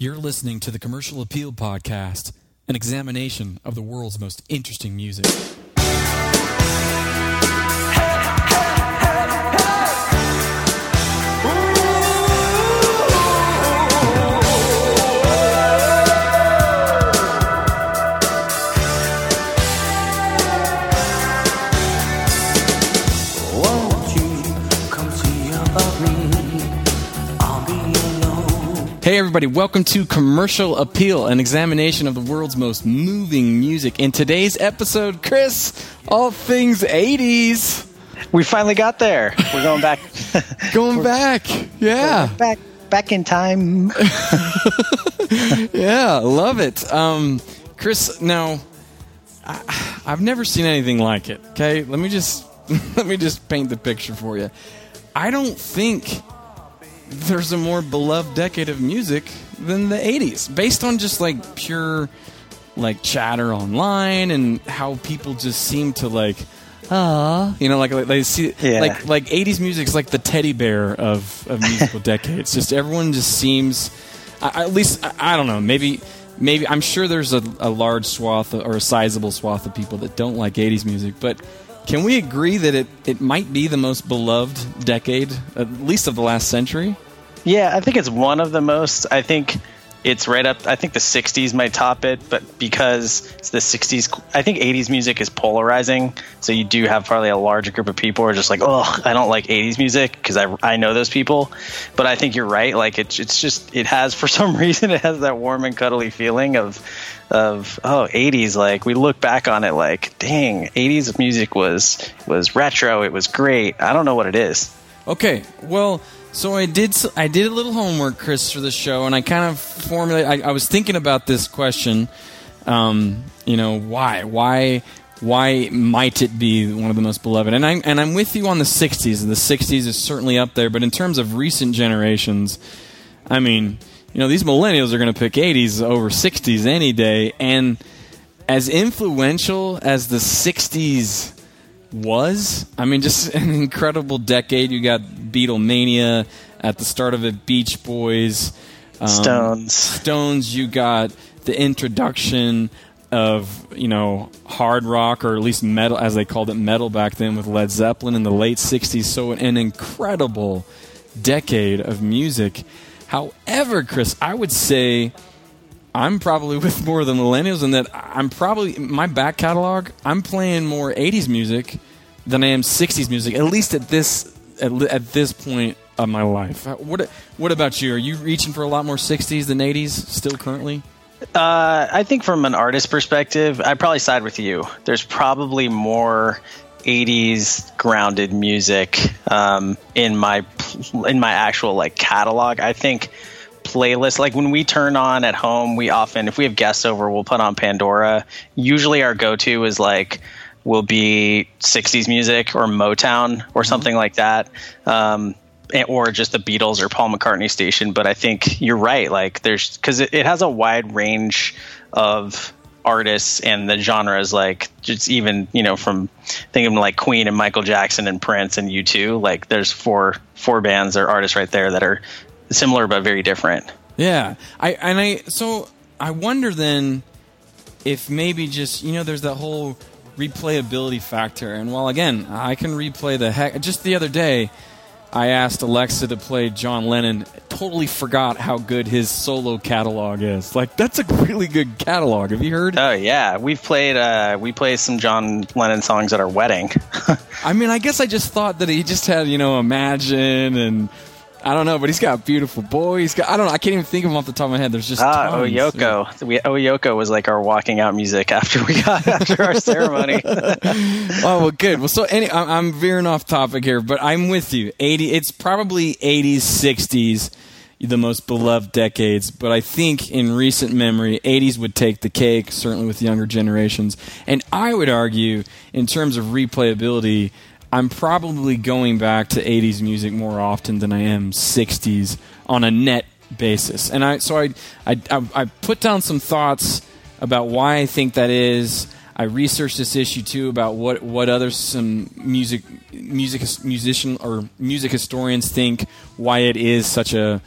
You're listening to the Commercial Appeal Podcast, an examination of the world's most interesting music. Hey, everybody, welcome to Commercial Appeal, an examination of the world's most moving music. In today's episode, Chris, all things 80s. We finally got there. We're going back. Going back. Yeah. back back in time. Yeah, love it. Um, Chris, now, I, I've never seen anything like it. Okay, let me just let me just paint the picture for you. I don't think there's a more beloved decade of music than the 80s, based on just like pure like chatter online and how people just seem to like. Ah, you know, like, like they see, Yeah. like like '80s music's like the teddy bear of, of musical decades. Just everyone just seems, I, at least I, I don't know. Maybe maybe I'm sure there's a, a large swath or a sizable swath of people that don't like '80s music, but can we agree that it it might be the most beloved decade, at least of the last century? Yeah, I think it's one of the most. I think it's right up. I think the '60s might top it, but because it's the '60s, I think '80s music is polarizing. So you do have probably a larger group of people who are just like, oh, I don't like '80s music because I I know those people. But I think you're right. Like it's it's just it has for some reason it has that warm and cuddly feeling of of oh 80s like we look back on it like dang 80s music was was retro it was great i don't know what it is Okay, well, so I did I did a little homework, Chris, for the show, and I kind of formulated. I, I was thinking about this question. Um, you know, why, why, why might it be one of the most beloved? And I'm and I'm with you on the '60s. The '60s is certainly up there, but in terms of recent generations, I mean, you know, these millennials are going to pick '80s over '60s any day, and as influential as the '60s was. I mean, just an incredible decade. You got Beatlemania at the start of it, Beach Boys, um, Stones. Stones. You got the introduction of you know hard rock or at least metal, as they called it, metal back then with Led Zeppelin in the late '60s. So an incredible decade of music. However, Chris, I would say. I'm probably with more of the millennials in that I'm probably my back catalog. I'm playing more '80s music than I am '60s music, at least at this at, at this point of my life. Uh, What What about you? Are you reaching for a lot more '60s than '80s still currently? Uh, I think from an artist perspective, I probably side with you. There's probably more 80s grounded music um, in my in my actual like catalog. I think playlists like when we turn on at home, we often if we have guests over, we'll put on Pandora. Usually our go-to is like will be 60s music or Motown or something like that. Um, or just the Beatles or Paul McCartney station. But I think you're right. Like there's because it, it has a wide range of artists and the genres. Like just even you know from thinking like Queen and Michael Jackson and Prince and U2. Like there's four four bands or artists right there that are similar but very different. Yeah, I and I so I wonder then if maybe just you know there's that whole replayability factor, and while again I can replay the heck. Just the other day, I asked Alexa to play John Lennon. Totally forgot how good his solo catalog is. Like that's a really good catalog. Have you heard? Oh yeah, we've played uh, we played some John Lennon songs at our wedding. I mean, I guess I just thought that he just had you know Imagine and. I don't know, but he's got a beautiful boy. He's got I don't know. I can't even think of him off the top of my head. There's just Ah, tons. Oyoko. We, Oyoko was like our walking out music after we got after our ceremony. oh well, good. Well, so any, I'm, I'm veering off topic here, but I'm with you. Eighty, it's probably 80s, 60s, the most beloved decades. But I think in recent memory, 80s would take the cake, certainly with younger generations. And I would argue, in terms of replayability, I'm probably going back to 80s music more often than I am 60s on a net basis. And I so I I, I, put down some thoughts about why I think that is. I researched this issue too about what what other some music music musician or music historians think why it is such a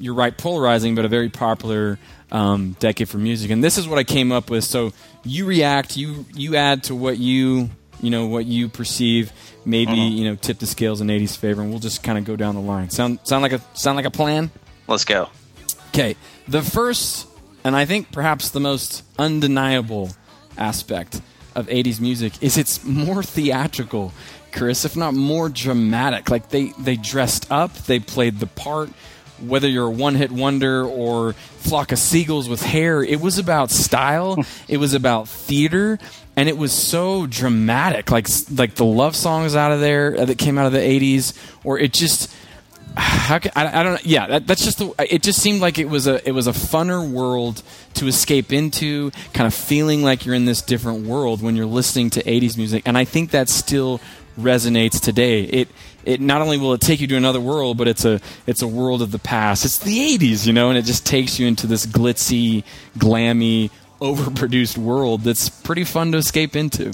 you're right, polarizing, but a very popular um, decade for music. And this is what I came up with. So you react, you you add to what you you know what you perceive, maybe uh-huh. you know tip the scales in '80s favor, and we'll just kind of go down the line. Sound sound like a sound like a plan? Let's go. Okay, the first, and I think perhaps the most undeniable aspect of 80s music is it's more theatrical, Chris, if not more dramatic. Like they, they dressed up, they played the part. Whether you're a one hit wonder or flock of seagulls with hair, it was about style, it was about theater, and it was so dramatic. Like like the love songs out of there uh, that came out of the 80s, or it just how can, I, I don't know. Yeah, that, that's just the. It just seemed like it was a it was a funner world to escape into, kind of feeling like you're in this different world when you're listening to '80s music, and I think that's still resonates today. It it not only will it take you to another world, but it's a it's a world of the past. It's the '80s, you know, and it just takes you into this glitzy, glammy, overproduced world that's pretty fun to escape into.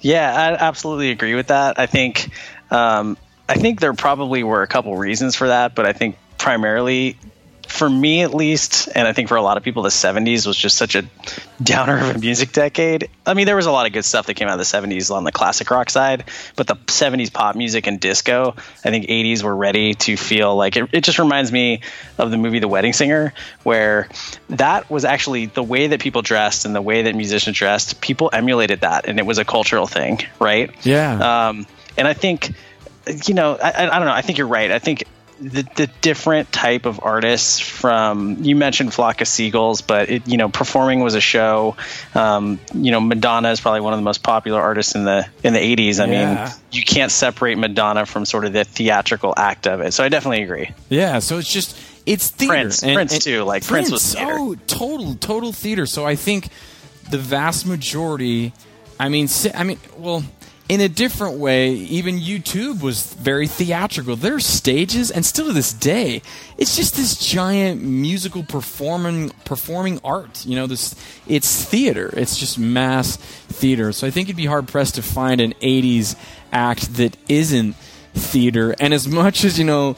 Yeah, I absolutely agree with that. I think um, I think there probably were a couple reasons for that, but I think primarily for me at least, and I think for a lot of people, the 70s was just such a downer of a music decade. I mean, there was a lot of good stuff that came out of the 70s on the classic rock side, but the 70s pop music and disco, I think 80s were ready to feel like it, it just reminds me of the movie The Wedding Singer, where that was actually the way that people dressed and the way that musicians dressed, people emulated that, and it was a cultural thing, right? Yeah. Um, and I think, you know, I, I don't know. I think you're right. I think the, the different type of artists from you mentioned flock of seagulls but it, you know performing was a show um, you know madonna is probably one of the most popular artists in the in the 80s i Yeah. mean you can't separate madonna from sort of the theatrical act of it so i definitely agree Yeah, so it's just it's theater. Prince- Prince, too, like, Prince was theater. Oh, total, total theater. So I think the vast majority. I mean, I mean, well, in a different way, even U2 was very theatrical. There are stages, and still to this day, it's just this giant musical performing performing art. You know, this it's theater. It's just mass theater. So I think you'd be hard pressed to find an '80s act that isn't theater. And as much as you know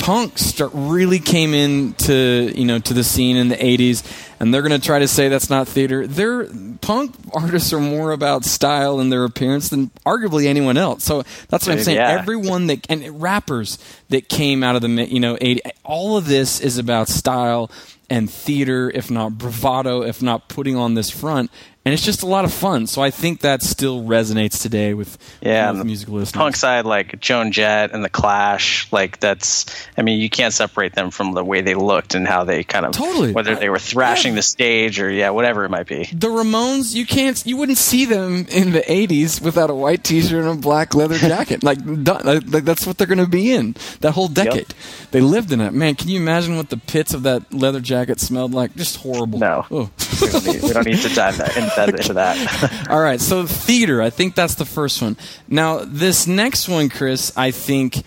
punk start really came into you know to the scene in the 80s and they're going to try to say that's not theater. Their punk artists are more about style and their appearance than arguably anyone else. So that's what i'm saying. yeah. everyone that and rappers that came out of the you know 80 all of this is about style and theater if not bravado if not putting on this front and it's just a lot of fun so i think that still resonates today with, yeah with the musical listeners punk side like joan jett and the clash like that's i mean you can't separate them from the way they looked and how they kind of Totally. whether they were thrashing the stage or yeah whatever it might be the Ramones, you can't, you wouldn't see them in the '80s without a white T-shirt and a black leather jacket. like, done- like that's what they're going to be in that whole decade. They lived in it. Man, can you imagine what the pits of that leather jacket smelled like? Just horrible. No. Oh. we, don't need, we don't need to dive that, that, into that All right, so theater. I think that's the first one. Now, this next one, Chris, I think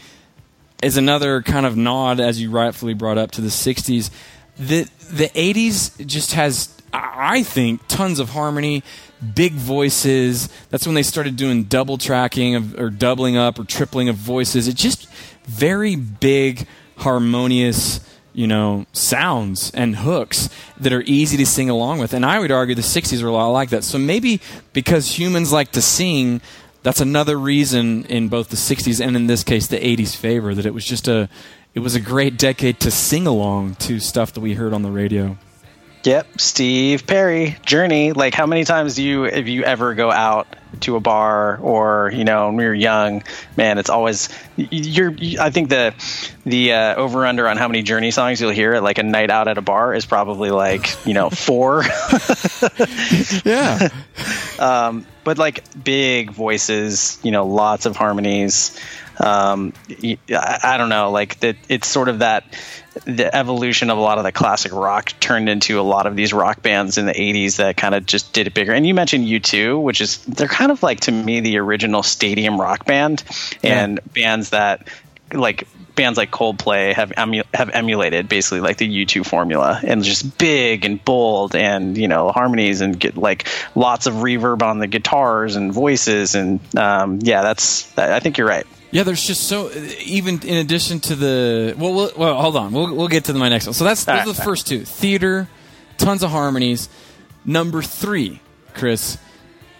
is another kind of nod, as you rightfully brought up, to the '60s. The the '80s just has, I think, tons of harmony, big voices. That's when they started doing double tracking of, or doubling up or tripling of voices. It just very big, harmonious you know, sounds and hooks that are easy to sing along with. And I would argue the 60s were a lot like that. So maybe because humans like to sing, that's another reason in both the 60s and in this case the 80s favor that it was just a it was a great decade to sing along to stuff that we heard on the radio. Yep, Steve Perry, Journey. Like, how many times do you, if you ever go out to a bar or you know when you're young, man, it's always you're. I think the the uh, over under on how many Journey songs you'll hear at like a night out at a bar is probably like you know four. Yeah. um, but like big voices, you know, lots of harmonies. Um, I, I don't know, like that. It's sort of that the evolution of a lot of the classic rock turned into a lot of these rock bands in the 80s that kind of just did it bigger. And you mentioned U2, which is they're kind of like to me the original stadium rock band and bands that like bands like Coldplay have emu- have emulated basically like the U2 formula and just big and bold and you know harmonies and get like lots of reverb on the guitars and voices and um, yeah that's I think you're right. Yeah, there's just so even in addition to the well, well, well hold on, we'll we'll get to my next one. So that's those All are the right. first two: theater, tons of harmonies. Number three, Chris.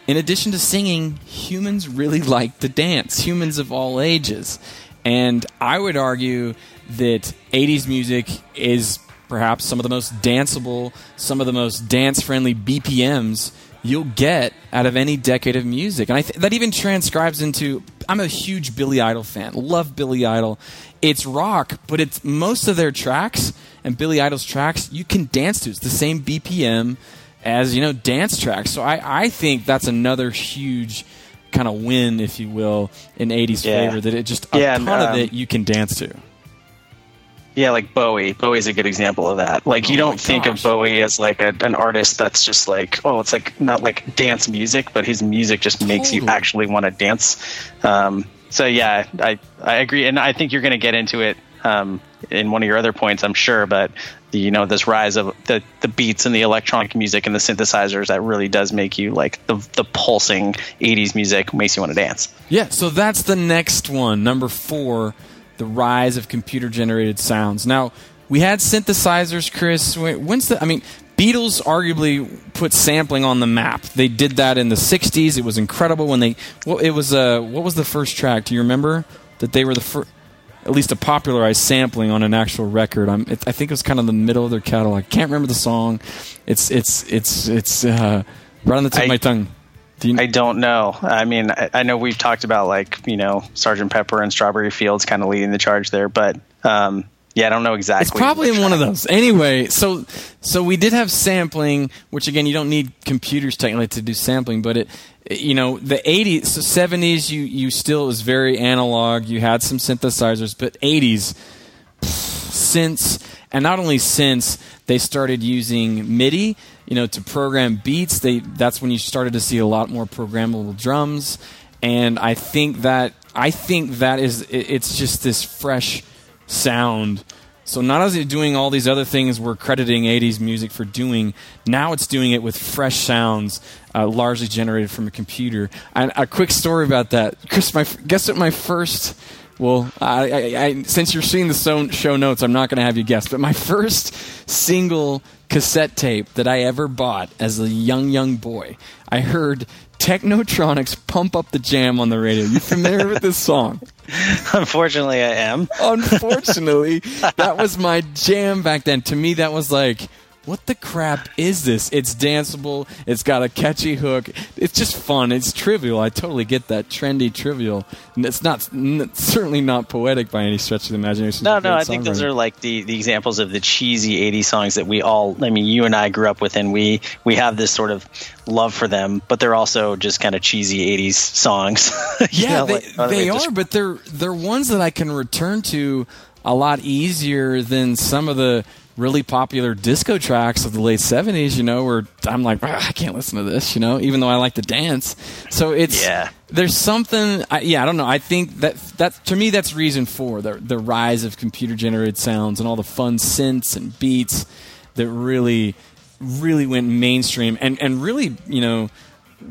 In addition to singing, humans really like to dance. Humans of all ages, and I would argue that '80s music is perhaps some of the most danceable, some of the most dance-friendly BPMs you'll get out of any decade of music. And I th- that even transcribes into I'm a huge Billy Idol fan. Love Billy Idol. It's rock, but it's most of their tracks and Billy Idol's tracks you can dance to. It's the same BPM as, you know, dance tracks. So I, I think that's another huge kind of win, if you will, in 80s Yeah. favor that it just a Yeah, ton and, of um, it you can dance to. Yeah, like Bowie. Bowie's a good example of that. Like you Oh don't think gosh. of Bowie as like a, an artist that's just like, oh, it's like not like dance music, but his music just makes you actually want to dance. Um, so yeah, I I agree, and I think you're going to get into it um, in one of your other points, I'm sure. But you know, this rise of the the beats and the electronic music and the synthesizers that really does make you like the the pulsing '80s music makes you want to dance. Yeah, so that's the next one, number four, the rise of computer generated sounds. Now, we had synthesizers, Chris. When's the? I mean, Beatles arguably put sampling on the map. They did that in the '60s. It was incredible when they. Well, it was. Uh, what was the first track? Do you remember that they were the first? At least a popularized sampling on an actual record. I'm, it, I think it was kind of the middle of their catalog. I can't remember the song. It's it's it's it's uh, right on the tip I- of my tongue. Do you, I don't know. I mean, I, I know we've talked about like you know Sergeant Pepper and Strawberry Fields kind of leading the charge there, but um, yeah, I don't know exactly. It's probably in one of those. Anyway, so so we did have sampling, which again you don't need computers technically to do sampling, but it you know the 80s, so 70s you you still it was very analog. You had some synthesizers, but 80s since and not only since they started using MIDI, you know, to program beats, they that's when you started to see a lot more programmable drums, and I think that I think that is it, it's just this fresh sound. So not only doing all these other things we're crediting 80s music for doing, now it's doing it with fresh sounds, uh, largely generated from a computer. And a quick story about that, Chris. My guess what my first well, I, I, I, since you're seeing the show notes, I'm not going to have you guess. But my first single cassette tape that I ever bought as a young, young boy, I heard Technotronic's pump up the jam on the radio. You familiar with this song? Unfortunately, I am. Unfortunately, that was my jam back then. To me, that was like, what the crap is this? It's danceable. It's got a catchy hook. It's just fun. It's trivial. I totally get that trendy trivial. And It's not n- certainly not poetic by any stretch of the imagination. No, no, I think those are like the, the examples of the cheesy '80s songs that we all. I mean, you and I grew up with, and we we have this sort of love for them, but they're also just kind of cheesy '80s songs. Yeah, know, they, like, oh, they just- are, but they're they're ones that I can return to a lot easier than some of the really popular disco tracks of the late '70s. You know, where I'm like, "Ah, I can't listen to this. You know, even though I like to dance. So it's Yeah. There's something. I, yeah, I don't know. I think that that to me that's reason for the the rise of computer generated sounds and all the fun synths and beats that really really went mainstream and and really you know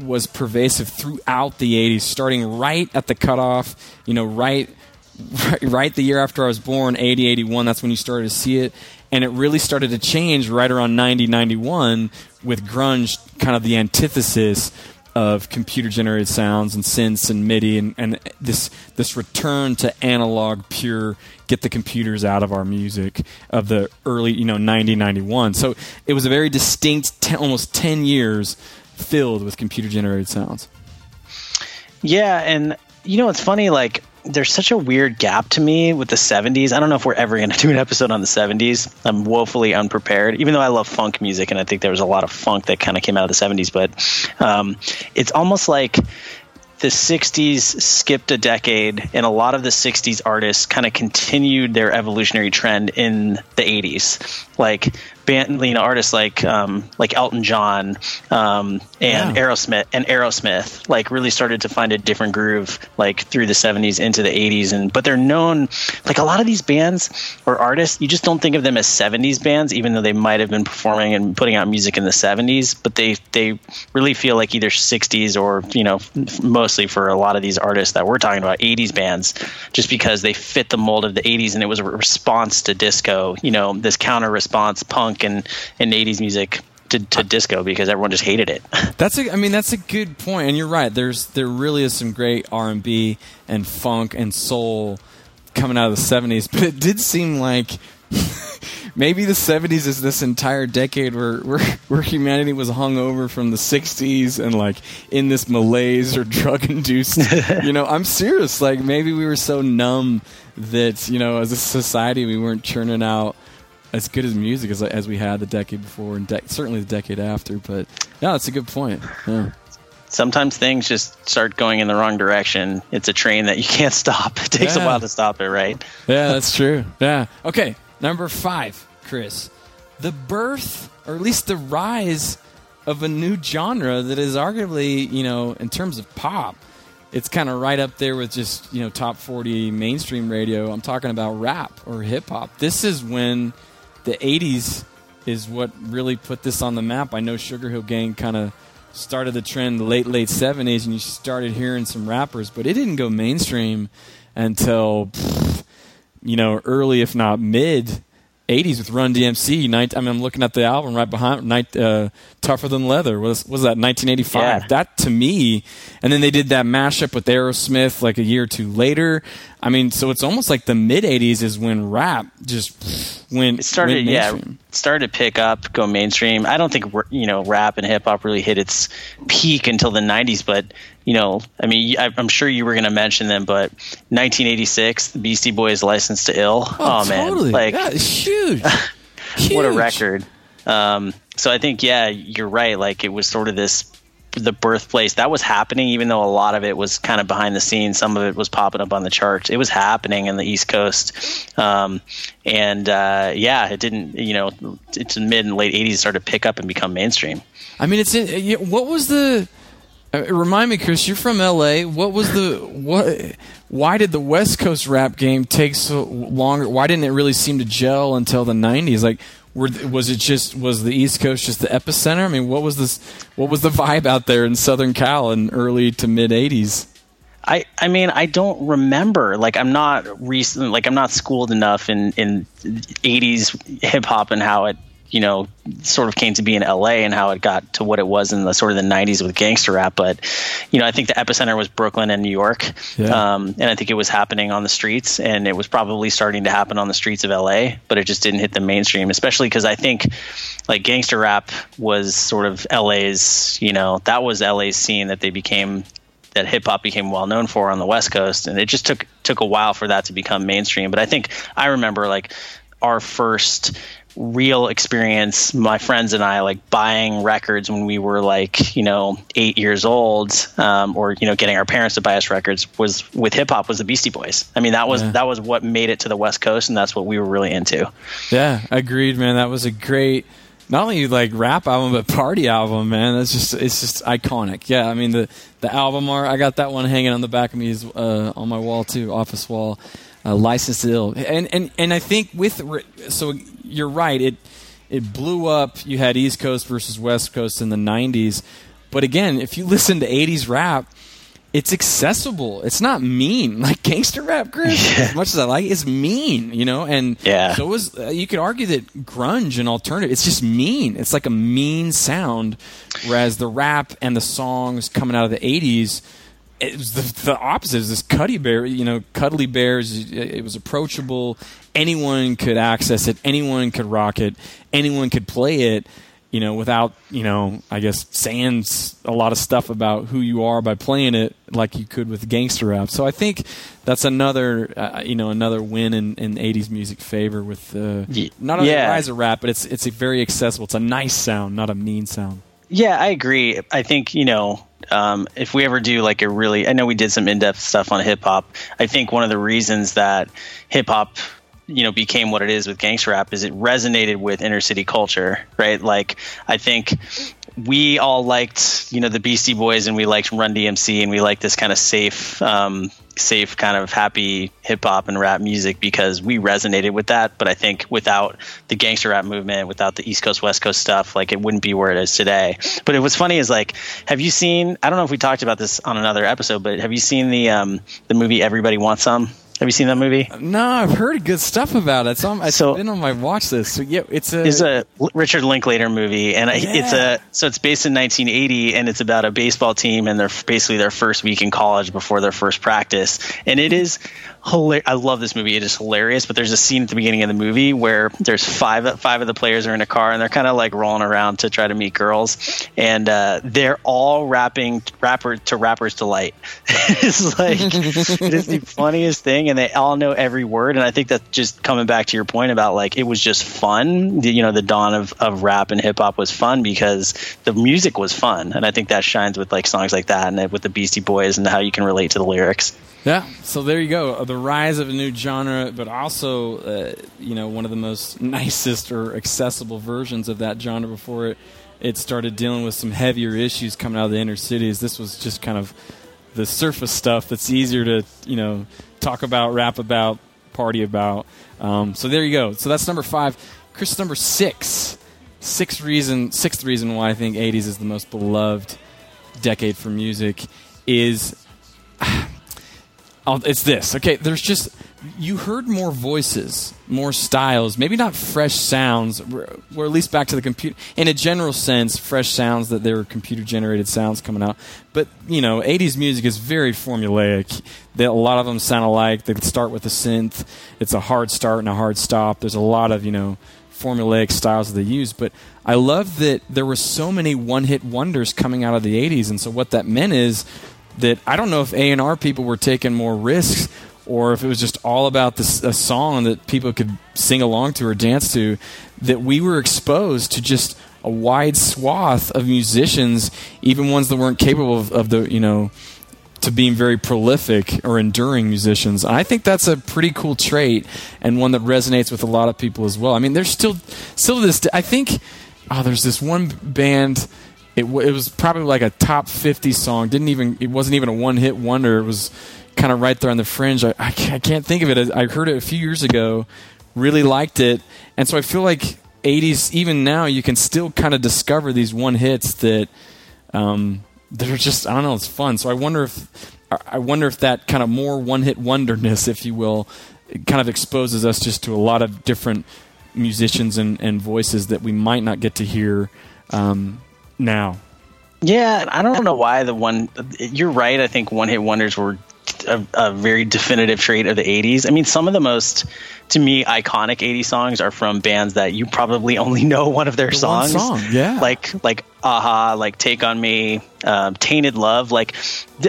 was pervasive throughout the 80s starting right at the cutoff you know right right, right the year after I was born 80 81 that's when you started to see it and it really started to change right around 90 91 with grunge kind of the antithesis of computer generated sounds and synths and MIDI and, and this this return to analog pure get the computers out of our music of the early you know 90 91 so it was a very distinct 10, almost 10 years filled with computer generated sounds. Yeah, and you know it's funny, like there's such a weird gap to me with the 70s. I don't know if we're ever going to do an episode on the 70s. I'm woefully unprepared, even though I love funk music and I think there was a lot of funk that kind of came out of the 70s. But um, it's almost like the 60s skipped a decade, and a lot of the 60s artists kind of continued their evolutionary trend in the 80s. Like band, you know, artists like um, like Elton John um, and Yeah. Aerosmith and Aerosmith, like really started to find a different groove, like through the '70s into the '80s, and but they're known like a lot of these bands or artists, you just don't think of them as '70s bands, even though they might have been performing and putting out music in the '70s, but they they really feel like either '60s or you know, mostly for a lot of these artists that we're talking about, '80s bands, just because they fit the mold of the '80s, and it was a response to disco, you know, this counter response punk and and '80s music. To, to disco because everyone just hated it. That's a. I mean, that's a good point, and you're right. There's there really is some great R and B and funk and soul coming out of the '70s, but it did seem like maybe the '70s is this entire decade where where, where humanity was hung over from the '60s and like in this malaise or drug induced. you know, I'm serious. Like maybe we were so numb that you know, as a society, we weren't churning out as good as music as as we had the decade before and de- certainly the decade after. But yeah, that's a good point. Yeah. Sometimes things just start going in the wrong direction. It's a train that you can't stop. It takes Yeah. a while to stop it, right? Yeah, that's true. Yeah. Okay, number five, Chris. The birth, or at least the rise, of a new genre that is arguably, you know, in terms of pop, it's kind of right up there with just, you know, top 40 mainstream radio. I'm talking about rap or hip hop. This is when the 80s is what really put this on the map. I know Sugar Hill Gang kind of started the trend late, late 70s, and you started hearing some rappers, but it didn't go mainstream until you know, early if not mid 80s with Run DMC. I mean, I'm looking at the album right behind, uh, Tougher Than Leather. Was was that 1985? Yeah. That to me, and then they did that mashup with Aerosmith like a year or two later. I mean, so it's almost like the mid 80s is when rap just went It started, went yeah, started to pick up, go mainstream. I don't think you know rap and hip hop really hit its peak until the '90s, but you know, I mean, I, I'm sure you were going to mention them, but 1986, the Beastie Boys' "License to Ill." Oh, man, totally. like yeah, it's huge. what a record. Um, so I think, yeah, you're right. Like it was sort of this the birthplace that was happening, even though a lot of it was kind of behind the scenes. Some of it was popping up on the charts. It was happening in the East Coast, um, and uh, yeah, it didn't. You know, it's in mid and late '80s started to pick up and become mainstream. I mean, it's in, what was the? Uh, remind me, Chris. You're from L.A. What was the what? Why did the West Coast rap game take so longer? Why didn't it really seem to gel until the '90s? Like, were, was it just was the East Coast just the epicenter? I mean, what was this? What was the vibe out there in Southern Cal in early to mid '80s? I, I mean I don't remember like I'm not recent like I'm not schooled enough in in 80s hip hop and how it you know sort of came to be in LA and how it got to what it was in the sort of the 90s with gangster rap but you know I think the epicenter was Brooklyn and New York Yeah. um, and I think it was happening on the streets and it was probably starting to happen on the streets of LA but it just didn't hit the mainstream especially because I think like gangster rap was sort of LA's you know that was LA's scene that they became that hip hop became well known for on the West Coast, and it just took took a while for that to become mainstream. But I think I remember like our first real experience my friends and i like buying records when we were like you know eight years old um, or you know getting our parents to buy us records was with hip-hop was the beastie boys i mean that was Yeah. that was what made it to the west coast and that's what we were really into Yeah, agreed, man. That was a great, not only like rap album but party album, man. That's just it's just iconic. Yeah, I mean the the album art. I got that one hanging on the back of me uh, on my wall too, office wall. Uh, License Ill, and and and I think with so you're right. It it blew up. You had East Coast versus West Coast in the '90s, but again, if you listen to '80s rap. It's accessible. It's not mean like gangster rap, Chris. As much as I like, it, it's mean, you know. And Yeah. so was uh, you could argue that grunge and alternative it's just mean it's like a mean sound whereas the rap and the songs coming out of the 80s it was the, the opposite. It was this cuddy bear you know cuddly bears. It was approachable. Anyone could access it. Anyone could rock it. Anyone could play it you know without you know i guess saying a lot of stuff about who you are by playing it like you could with gangster rap. So i think that's another uh, you know another win in, in 80s music favor with uh, not only yeah. the rise of rap but it's it's a very accessible it's a nice sound not a mean sound Yeah, I agree. I think you know um, if we ever do like a really, I know we did some in-depth stuff on hip hop. I think one of the reasons that hip hop you know became what it is with gangster rap is it resonated with inner city culture, right? Like I think we all liked you know the Beastie Boys and we liked Run DMC and we liked this kind of safe um, safe kind of happy hip hop and rap music because we resonated with that. But I think without the gangster rap movement, without the East Coast West Coast stuff, like it wouldn't be where it is today. But it was funny is like, have you seen? I don't know if we talked about this on another episode, but have you seen the um, the movie Everybody Wants Some? Have you seen that movie? No, I've heard good stuff about it. On, it's So- been on my watch list. So yeah, it's a. It's a Richard Linklater movie, and I it's a so it's based in 1980, and it's about a baseball team and they're basically their first week in college before their first practice, and it is hilarious. I love this movie; it is hilarious. But there's a scene at the beginning of the movie where there's five five of the players are in a car and they're kind of like rolling around to try to meet girls, and uh, they're all rapping rapper to rappers delight. it's like it is the funniest thing, and they all know every word. And I think that just coming back to your point about like it was just fun. You know, the dawn of, of rap and hip hop was fun because the music was fun, and I think that shines with like songs like that and with the Beastie Boys and how you can relate to the lyrics. Yeah, so there you go. Uh, The rise of a new genre, but also, uh, you know, one of the most nicest or accessible versions of that genre before it, it started dealing with some heavier issues coming out of the inner cities. This was just kind of the surface stuff that's easier to, you know, talk about, rap about, party about. Um, so there you go. So that's number five. Chris, number six. Sixth reason, sixth reason why I think '80s is the most beloved decade for music is It's this. Okay, there's just you heard more voices, more styles, maybe not fresh sounds, or at least back to the computer. In a general sense, fresh sounds that they were computer generated sounds coming out. But you know, '80s music is very formulaic. A lot of them sound alike. They start with a synth. It's a hard start and a hard stop. There's a lot of you know formulaic styles that they use. But I love that there were so many one-hit wonders coming out of the '80s, and so what that meant is that I don't know if A and R people were taking more risks or if it was just all about this a song that people could sing along to or dance to. That we were exposed to just a wide swath of musicians, even ones that weren't capable of, of the you know to being very prolific or enduring musicians. I think that's a pretty cool trait and one that resonates with a lot of people as well. I mean, there's still still this. I think oh, there's this one band. It, w- it was probably like a top 50 song. Didn't even it wasn't even a one hit wonder. It was kind of right there on the fringe. I, I, can't, I can't think of it. I heard it a few years ago. Really liked it, and so I feel like 80s. Even now, you can still kind of discover these one hits that um, they're just I don't know. It's fun. So I wonder if I wonder if that kind of more one hit wonderness, if you will, kind of exposes us just to a lot of different musicians and, and voices that we might not get to hear um, now. Yeah, I don't know why the one. You're right. I think one hit wonders were a, a very definitive trait of the 80s. I mean, some of the most, to me, iconic 80s songs are from bands that you probably only know one of their The songs. song, yeah. Like like a-ha, like Take on Me, um, Tainted Love. Like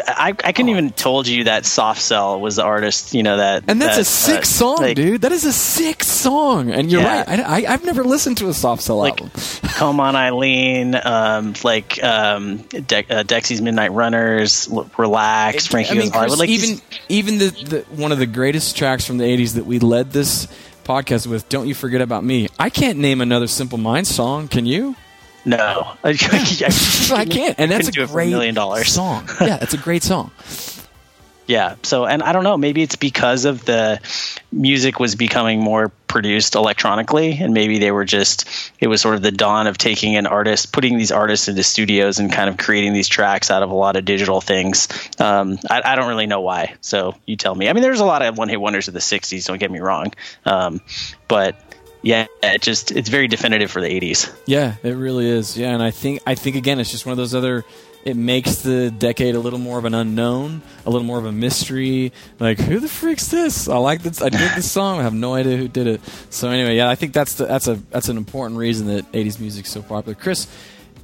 I I couldn't even told you that Soft Cell was the artist. You know that. And that's that, a sick uh, song, like, dude. That is a sick song. And you're Yeah. right. I, I, I've never listened to a soft cell Like album. Come on, Eileen. Um, like um, De- uh, Dexy's Midnight Runners, L- Relax, Frankie I mean, to Hollywood. Chris, Like even even the, the one of the greatest tracks from the '80s that we led this podcast with, "Don't You Forget About Me." I can't name another Simple Minds song. Can you? No, I, I can't, and that's do a great million dollars. song. Yeah, it's a great song. Yeah. So, and I don't know, maybe it's because of the music was becoming more produced electronically, and maybe they were just, it was sort of the dawn of taking an artist, putting these artists into studios and kind of creating these tracks out of a lot of digital things. Um, I, I don't really know why. So you tell me. I mean, there's a lot of one hit wonders of the 60s, don't get me wrong. Um, but yeah, it just, it's very definitive for the 80s. Yeah, it really is. Yeah, and I think I think again, it's just one of those other. It makes the decade a little more of an unknown, a little more of a mystery. Like, who the freak's this? I like this. I did this song. I have no idea who did it. So anyway, yeah, I think that's the, that's a that's an important reason that '80s music's so popular. Chris,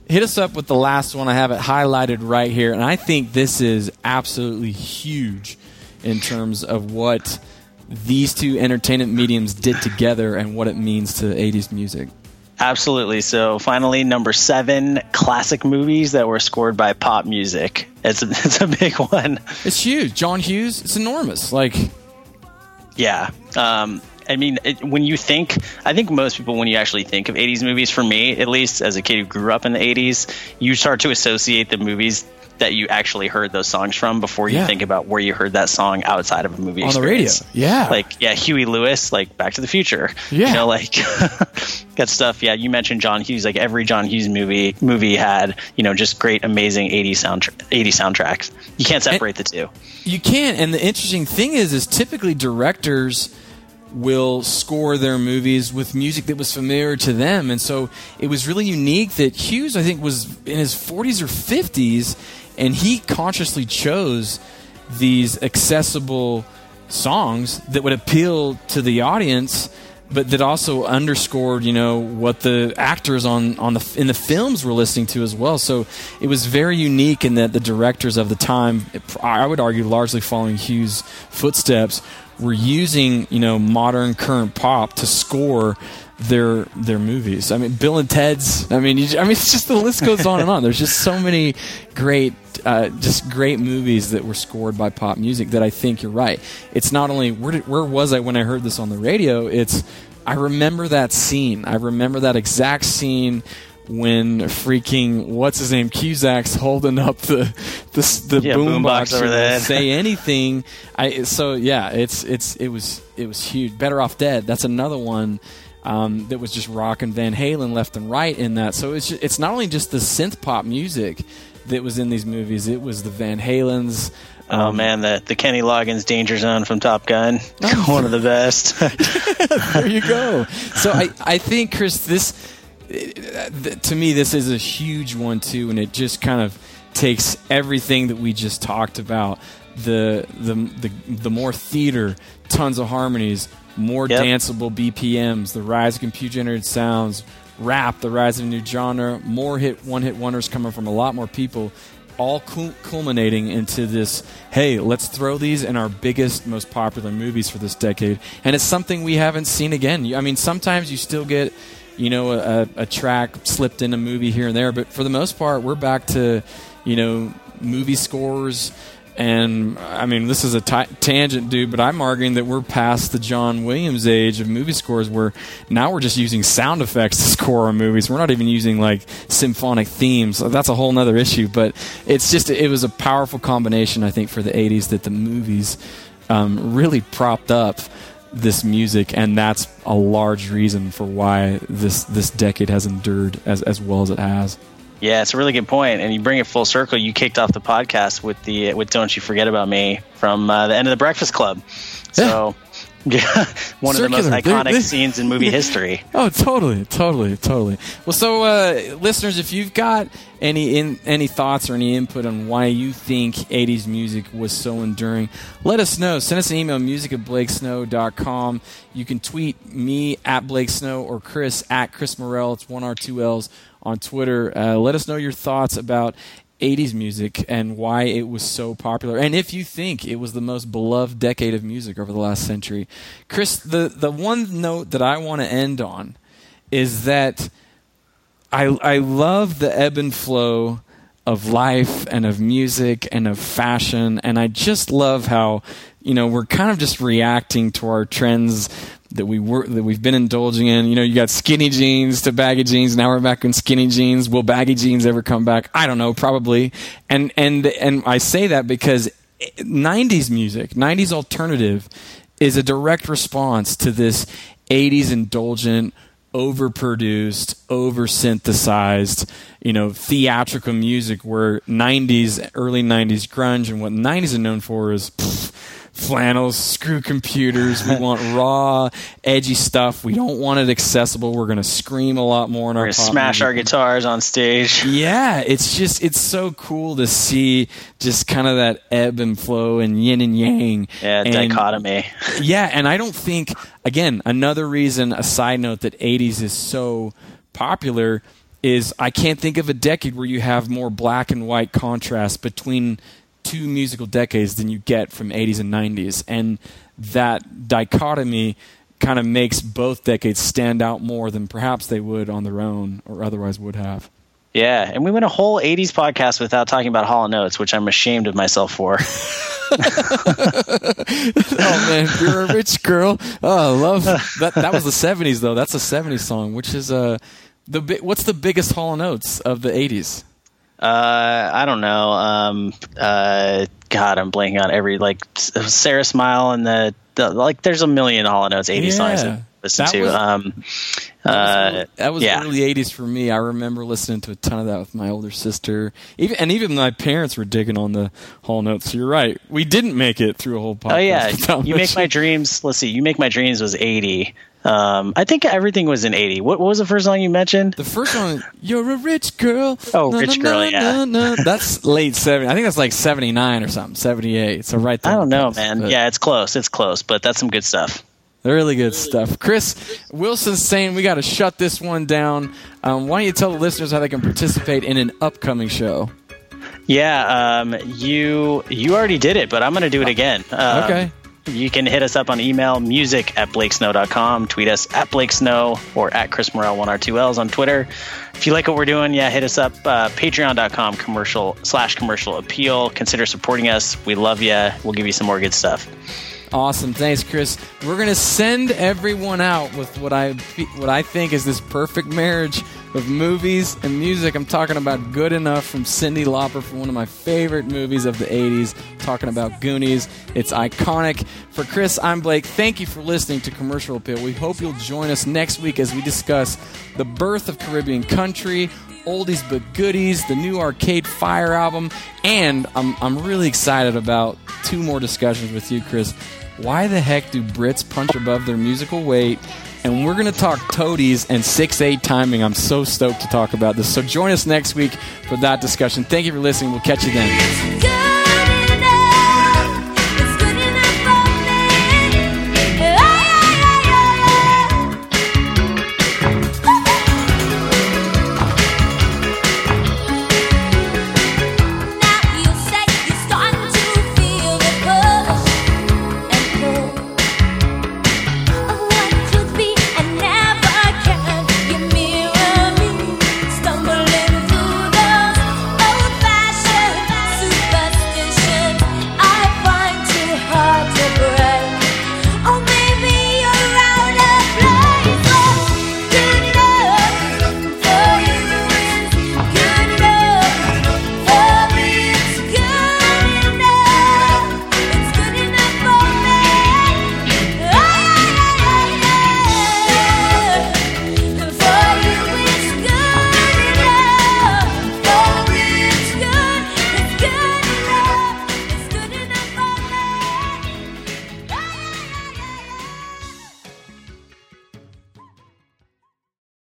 hit us up with the last one. I have it highlighted right here, and I think this is absolutely huge in terms of what these two entertainment mediums did together and what it means to '80s music. Absolutely. So finally, number seven, classic movies that were scored by pop music. It's a, it's a big one. It's huge. John Hughes, it's enormous. Like, Yeah. Um, I mean, it, when you think, I think most people, when you actually think of 80s movies, for me at least, as a kid who grew up in the 80s, you start to associate the movies that you actually heard those songs from before you Yeah. think about where you heard that song outside of a movie On the radio. Yeah. Like, yeah, Huey Lewis, like Back to the Future. Yeah. You know, like that stuff. Yeah, you mentioned John Hughes. Like every John Hughes movie movie had, you know, just great, amazing 80s soundtra- 80s soundtracks. You can't separate the two. You can't. and the interesting thing is, is typically directors will score their movies with music that was familiar to them, and so it was really unique that Hughes, I think, was in his 40s or 50s, and he consciously chose these accessible songs that would appeal to the audience but that also underscored, you know, what the actors on on the in the films were listening to as well. So it was very unique in that the directors of the time, I would argue, largely following Hughes' footsteps, were using you know modern current pop to score their their movies. I mean, Bill and Ted's. I mean, you, I mean, it's just the list goes on and on. There's just so many great, uh, just great movies that were scored by pop music that I think you're right. It's not only where did, where was I when I heard this on the radio. It's I remember that scene. I remember that exact scene when freaking what's his name Cusack's holding up the the, the Yeah, boom boombox box over and say anything. I so yeah, it's it's it was it was huge. Better off dead. That's another one. Um, that was just rocking Van Halen left and right in that. So it's just, it's not only just the synth pop music that was in these movies. It was the Van Halens. Oh um, man, the the Kenny Loggins Danger Zone from Top Gun, one of the best. there you go. So I, I think Chris, this to me this is a huge one too, and it just kind of takes everything that we just talked about. The the the, the more theater, tons of harmonies, more Yep. danceable BPMs, the rise of computer generated sounds, rap, the rise of a new genre, more hit one hit wonders coming from a lot more people. All culminating into this. Hey, let's throw these in our biggest, most popular movies for this decade, and it's something we haven't seen again. I mean, sometimes you still get, you know, a, a track slipped in a movie here and there, but for the most part, we're back to, you know, movie scores. And I mean, this is a tangent, dude, but I'm arguing that we're past the John Williams age of movie scores where now we're just using sound effects to score our movies. We're not even using like symphonic themes. That's a whole nother issue, but it's just, it was a powerful combination, I think, for the 80s that the movies um, really propped up this music, and that's a large reason for why this, this decade has endured as, as well as it has. yeah, it's a really good point, and you bring it full circle. You kicked off the podcast with the with "Don't You Forget About Me" from uh, the end of the Breakfast Club. So, yeah, one of the most iconic They- they- scenes in movie history. Oh, totally, totally, totally. Well, so uh, listeners, if you've got any in, any thoughts or any input on why you think '80s music was so enduring, let us know. Send us an email, music at blakesnow.com. You can tweet me at Blake Snow or Chris at Chris Morell. It's one R two L's on Twitter. Uh, let us know your thoughts about 80s music and why it was so popular. And if you think it was the most beloved decade of music over the last century. Chris, the, the one note that I want to end on is that I, I love the ebb and flow of life and of music and of fashion. And I just love how, you know, we're kind of just reacting to our trends that we were that we've been indulging in. You know, you got skinny jeans to baggy jeans. Now we're back in skinny jeans. Will baggy jeans ever come back? I don't know, probably. And and and I say that because 90s music, 90s alternative is a direct response to this 80s indulgent overproduced, over synthesized, you know, theatrical music where 90s, early 90s grunge and what 90s are known for is pff, flannels, screw computers. We want raw, edgy stuff. We don't want it accessible. We're going to scream a lot more in our We're gonna pop smash our guitars on stage. Yeah, it's just it's so cool to see just kind of that ebb and flow and yin and yang. Yeah, And- dichotomy. yeah, and I don't think again another reason. A side note that '80s is so popular is I can't think of a decade where you have more black and white contrast between two musical decades than you get from '80s and '90s, and that dichotomy kind of makes both decades stand out more than perhaps they would on their own or otherwise would have. Yeah, and we went a whole '80s podcast without talking about Hall and Oates, which I'm ashamed of myself for. oh man, you're a rich girl. Oh, I love that. That was the '70s though. That's a '70s song, which is uh, the what's the biggest Hall and Oates of the '80s? Uh, I don't know. Um, uh, God, I'm blanking on every like Sara Smile and the, the like. There's a million Hall and Oates '80s songs Yeah. to listen That to. was- um, uh, That was yeah. early '80s for me. I remember listening to a ton of that with my older sister. Even and even my parents were digging on the Hall notes. So you're right. We didn't make it through a whole podcast. Oh yeah, you make my dreams. Let's see, you make my dreams was '80. Um, I think everything was in '80. What, what was the first song you mentioned? The first one, "You're a rich girl." Oh, Rich Girl, yeah. na. That's late '70s. I think that's like '79 or something, '78. So right there. I don't know, cusp, man. but Yeah, it's close. It's close, but that's some good stuff. really good stuff. Chris Wilson's saying we got to shut this one down. Um, why don't you tell the listeners how they can participate in an upcoming show? Yeah, um, you you already did it, but I'm going to do it again. Um, Okay. You can hit us up on email, music at blakesnow.com, tweet us at blakesnow or at Chris Morell, one R two L's on Twitter. If you like what we're doing, yeah, hit us up, uh, patreon.com commercial slash commercial appeal. Consider supporting us. We love you. We'll give you some more good stuff. Awesome, thanks, Chris. We're gonna send everyone out with what I what I think is this perfect marriage of movies and music. I'm talking about "Good Enough" from Cyndi Lauper from one of my favorite movies of the '80s. Talking about Goonies, it's iconic. For Chris, I'm Blake. Thank you for listening to Commercial Appeal. We hope you'll join us next week as we discuss the birth of Caribbean country oldies but goodies, the new Arcade Fire album, and I'm, I'm really excited about two more discussions with you, Chris. Why the heck do Brits punch above their musical weight? And we're going to talk toadies and 6 8 timing. I'm so stoked to talk about this. So join us next week for that discussion. Thank you for listening. We'll catch you then.